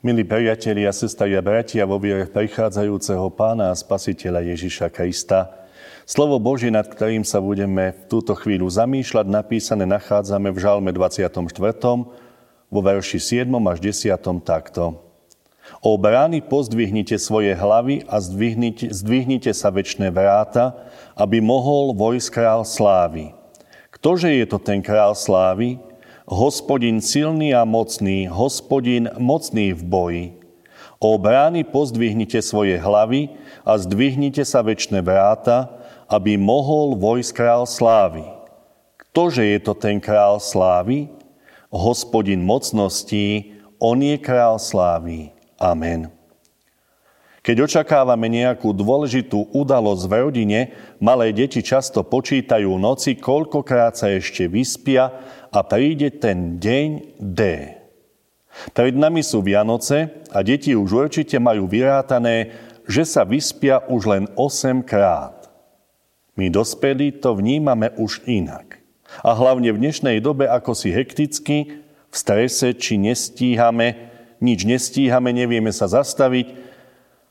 Milí priatelia, sestri a bratia vo viere prichádzajúceho pána a spasiteľa Ježiša Krista, slovo Božie, nad ktorým sa budeme v túto chvíľu zamýšľať, napísané nachádzame v Žalme 24. vo verši 7 až 10 takto. O brány pozdvihnite svoje hlavy a zdvihnite, zdvihnite sa väčšie vráta, aby mohol vojsk král slávy. Ktože je to ten král slávy? Hospodin silný a mocný, hospodin mocný v boji. O brány pozdvihnite svoje hlavy a zdvihnite sa väčšie vráta, aby mohol vojsť král slávy. Ktože je to ten král slávy? Hospodin mocností, on je král slávy. Amen. Keď očakávame nejakú dôležitú udalosť v rodine, malé deti často počítajú noci, koľkokrát sa ešte vyspia a príde ten deň D. Pred nami sú Vianoce a deti už určite majú vyrátané, že sa vyspia už len 8 krát. My dospelí to vnímame už inak. A hlavne v dnešnej dobe ako si hekticky, v strese, či nestíhame, nič nestíhame, nevieme sa zastaviť,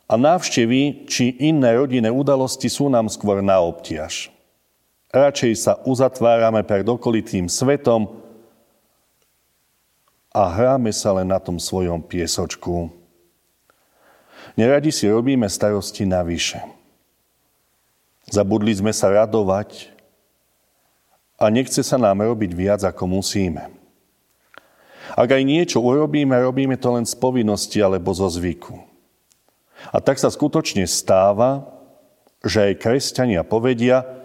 a návštevy či iné rodinné udalosti sú nám skôr na obtiaž. Radšej sa uzatvárame pred okolitým svetom a hráme sa len na tom svojom piesočku. Neradi si robíme starosti navyše. Zabudli sme sa radovať a nechce sa nám robiť viac, ako musíme. Ak aj niečo urobíme, robíme to len z povinnosti alebo zo zvyku. A tak sa skutočne stáva, že aj kresťania povedia,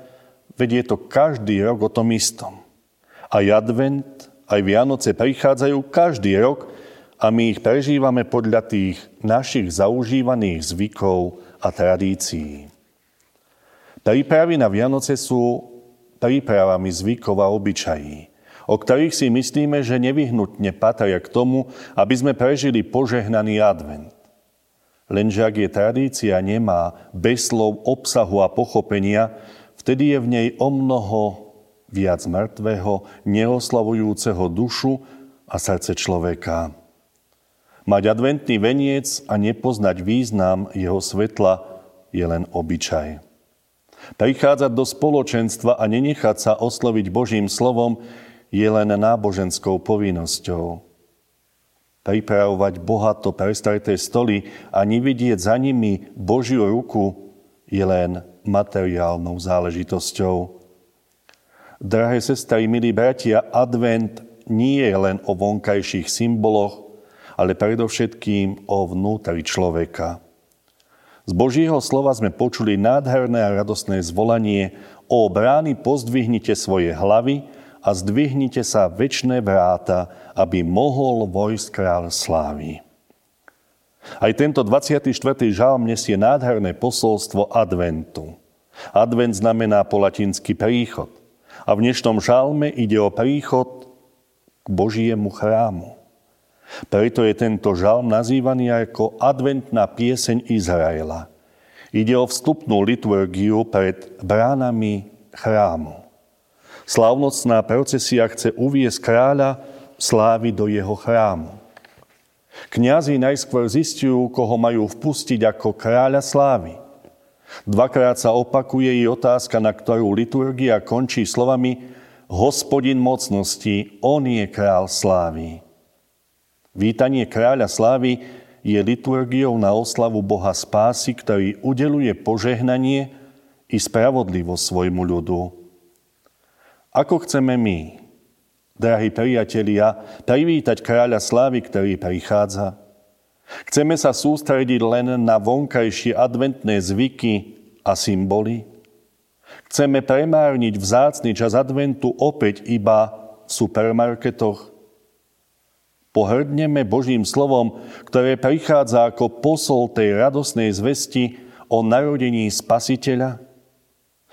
vedie to každý rok o tom istom. Aj advent, aj Vianoce prichádzajú každý rok a my ich prežívame podľa tých našich zaužívaných zvykov a tradícií. Prípravy na Vianoce sú prípravami zvykov a obyčají, o ktorých si myslíme, že nevyhnutne patria k tomu, aby sme prežili požehnaný advent. Lenže ak je tradícia nemá bez slov obsahu a pochopenia, vtedy je v nej o mnoho viac mŕtvého, neoslavujúceho dušu a srdce človeka. Mať adventný veniec a nepoznať význam jeho svetla je len obyčaj. Prichádzať do spoločenstva a nenechať sa osloviť Božím slovom je len náboženskou povinnosťou pripravovať bohato prestreté stoly a nevidieť za nimi Božiu ruku je len materiálnou záležitosťou. Drahé sestry, milí bratia, advent nie je len o vonkajších symboloch, ale predovšetkým o vnútri človeka. Z Božího slova sme počuli nádherné a radosné zvolanie o brány pozdvihnite svoje hlavy, a zdvihnite sa väčšie vráta, aby mohol vojsť kráľ slávy. Aj tento 24. žalm nesie nádherné posolstvo adventu. Advent znamená po latinsky príchod. A v dnešnom žalme ide o príchod k Božiemu chrámu. Preto je tento žalm nazývaný ako adventná pieseň Izraela. Ide o vstupnú liturgiu pred bránami chrámu. Slavnostná procesia chce uviesť kráľa slávy do jeho chrámu. Kňazi najskôr zistujú, koho majú vpustiť ako kráľa slávy. Dvakrát sa opakuje i otázka, na ktorú liturgia končí slovami Hospodin mocnosti, on je král slávy. Vítanie kráľa slávy je liturgiou na oslavu Boha spásy, ktorý udeluje požehnanie i spravodlivosť svojmu ľudu. Ako chceme my, drahí priatelia, privítať kráľa slávy, ktorý prichádza? Chceme sa sústrediť len na vonkajšie adventné zvyky a symboly? Chceme premárniť vzácny čas adventu opäť iba v supermarketoch? Pohrdneme Božím slovom, ktoré prichádza ako posol tej radosnej zvesti o narodení Spasiteľa?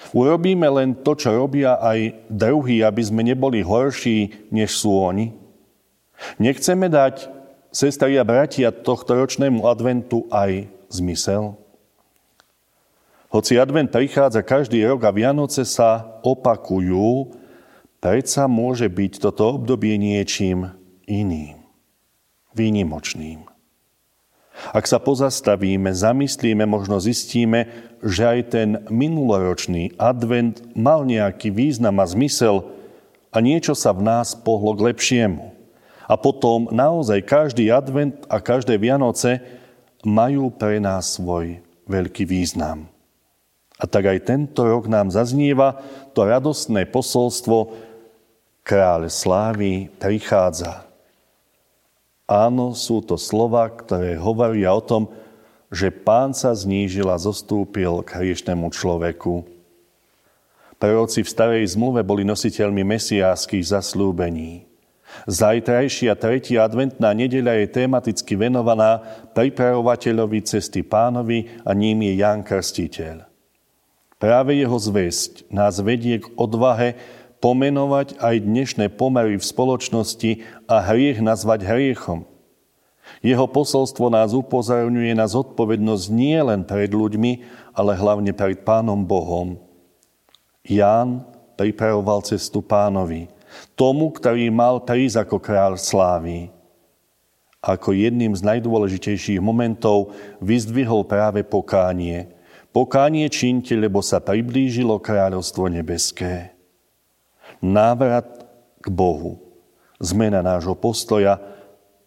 Urobíme len to, čo robia aj druhí, aby sme neboli horší, než sú oni? Nechceme dať, sestri a bratia, tohto ročnému adventu aj zmysel? Hoci advent prichádza každý rok a Vianoce sa opakujú, predsa môže byť toto obdobie niečím iným, výnimočným. Ak sa pozastavíme, zamyslíme, možno zistíme, že aj ten minuloročný advent mal nejaký význam a zmysel a niečo sa v nás pohlo k lepšiemu. A potom naozaj každý advent a každé Vianoce majú pre nás svoj veľký význam. A tak aj tento rok nám zaznieva to radostné posolstvo Kráľ slávy prichádza. Áno, sú to slova, ktoré hovoria o tom, že pán sa znížil a zostúpil k hriešnému človeku. Proroci v starej zmluve boli nositeľmi mesiáských zaslúbení. Zajtrajšia tretia adventná nedeľa je tematicky venovaná pripravovateľovi cesty pánovi a ním je Ján Krstiteľ. Práve jeho zväzť nás vedie k odvahe pomenovať aj dnešné pomery v spoločnosti a hriech nazvať hriechom. Jeho posolstvo nás upozorňuje na zodpovednosť nie len pred ľuďmi, ale hlavne pred Pánom Bohom. Ján pripravoval cestu pánovi, tomu, ktorý mal prísť ako král slávy. Ako jedným z najdôležitejších momentov vyzdvihol práve pokánie. Pokánie činte, lebo sa priblížilo kráľovstvo nebeské. Návrat k Bohu, zmena nášho postoja,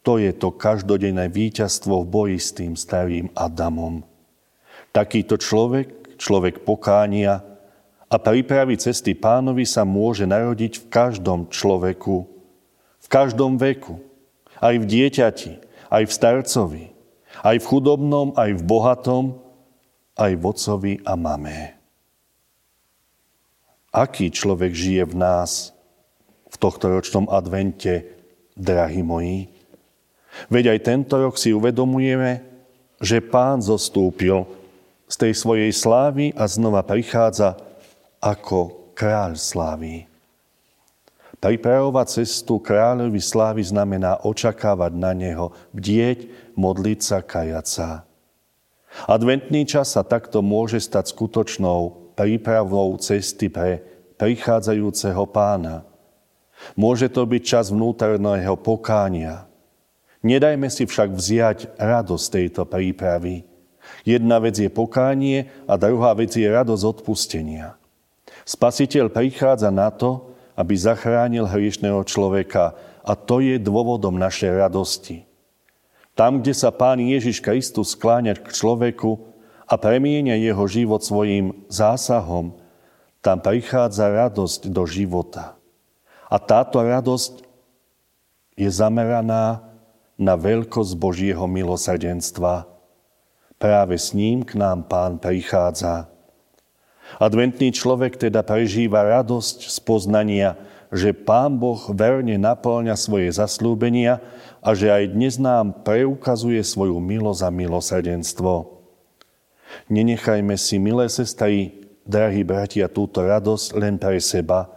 to je to každodenné víťazstvo v boji s tým starým Adamom. Takýto človek, človek pokánia a prípravy cesty pánovi sa môže narodiť v každom človeku, v každom veku, aj v dieťati, aj v starcovi, aj v chudobnom, aj v bohatom, aj v ocovi a mame. Aký človek žije v nás v tohto ročnom advente, drahí moji? Veď aj tento rok si uvedomujeme, že Pán zostúpil z tej svojej slávy a znova prichádza ako kráľ slávy. Pripravovať cestu kráľovi slávy znamená očakávať na neho, bdieť, modliť sa, kajať sa. Adventný čas sa takto môže stať skutočnou prípravou cesty pre prichádzajúceho pána. Môže to byť čas vnútorného pokánia, Nedajme si však vziať radosť tejto prípravy. Jedna vec je pokánie a druhá vec je radosť odpustenia. Spasiteľ prichádza na to, aby zachránil hriešného človeka a to je dôvodom našej radosti. Tam, kde sa Pán Ježiš Kristus skláňa k človeku a premienia jeho život svojim zásahom, tam prichádza radosť do života. A táto radosť je zameraná na veľkosť Božieho milosrdenstva. Práve s ním k nám Pán prichádza. Adventný človek teda prežíva radosť z poznania, že Pán Boh verne naplňa svoje zaslúbenia a že aj dnes nám preukazuje svoju milosť a milosrdenstvo. Nenechajme si, milé sestry, drahí bratia, túto radosť len pre seba.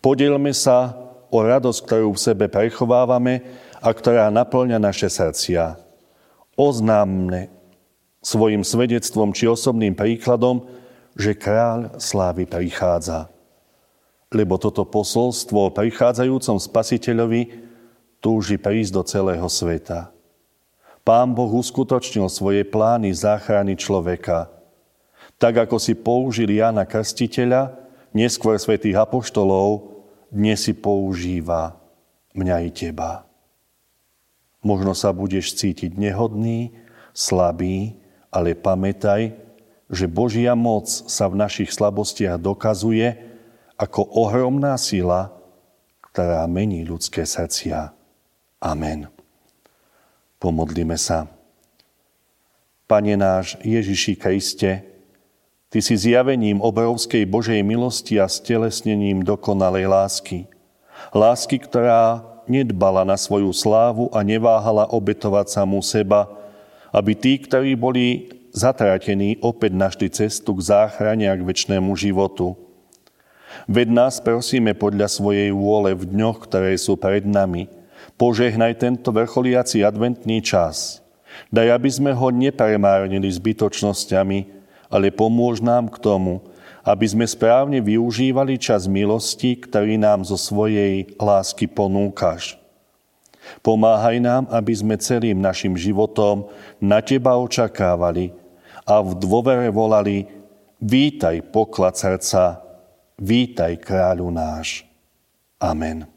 Podielme sa o radosť, ktorú v sebe prechovávame a ktorá naplňa naše srdcia. Oznámne svojim svedectvom či osobným príkladom, že kráľ slávy prichádza. Lebo toto posolstvo o prichádzajúcom spasiteľovi túži prísť do celého sveta. Pán Boh uskutočnil svoje plány záchrany človeka. Tak ako si použil Jana Krstiteľa, neskôr svätých apoštolov, dnes si používa mňa i teba. Možno sa budeš cítiť nehodný, slabý, ale pamätaj, že Božia moc sa v našich slabostiach dokazuje ako ohromná sila, ktorá mení ľudské srdcia. Amen. Pomodlíme sa. Pane náš Ježiši Kriste, Ty si zjavením obrovskej Božej milosti a stelesnením dokonalej lásky. Lásky, ktorá nedbala na svoju slávu a neváhala obetovať samú seba, aby tí, ktorí boli zatratení, opäť našli cestu k záchrane a k väčšnému životu. Ved nás prosíme podľa svojej vôle v dňoch, ktoré sú pred nami. Požehnaj tento vrcholiaci adventný čas. Daj, aby sme ho nepremárnili zbytočnosťami, ale pomôž nám k tomu, aby sme správne využívali čas milosti, ktorý nám zo svojej lásky ponúkaš. Pomáhaj nám, aby sme celým našim životom na Teba očakávali a v dôvere volali Vítaj poklad srdca, vítaj kráľu náš. Amen.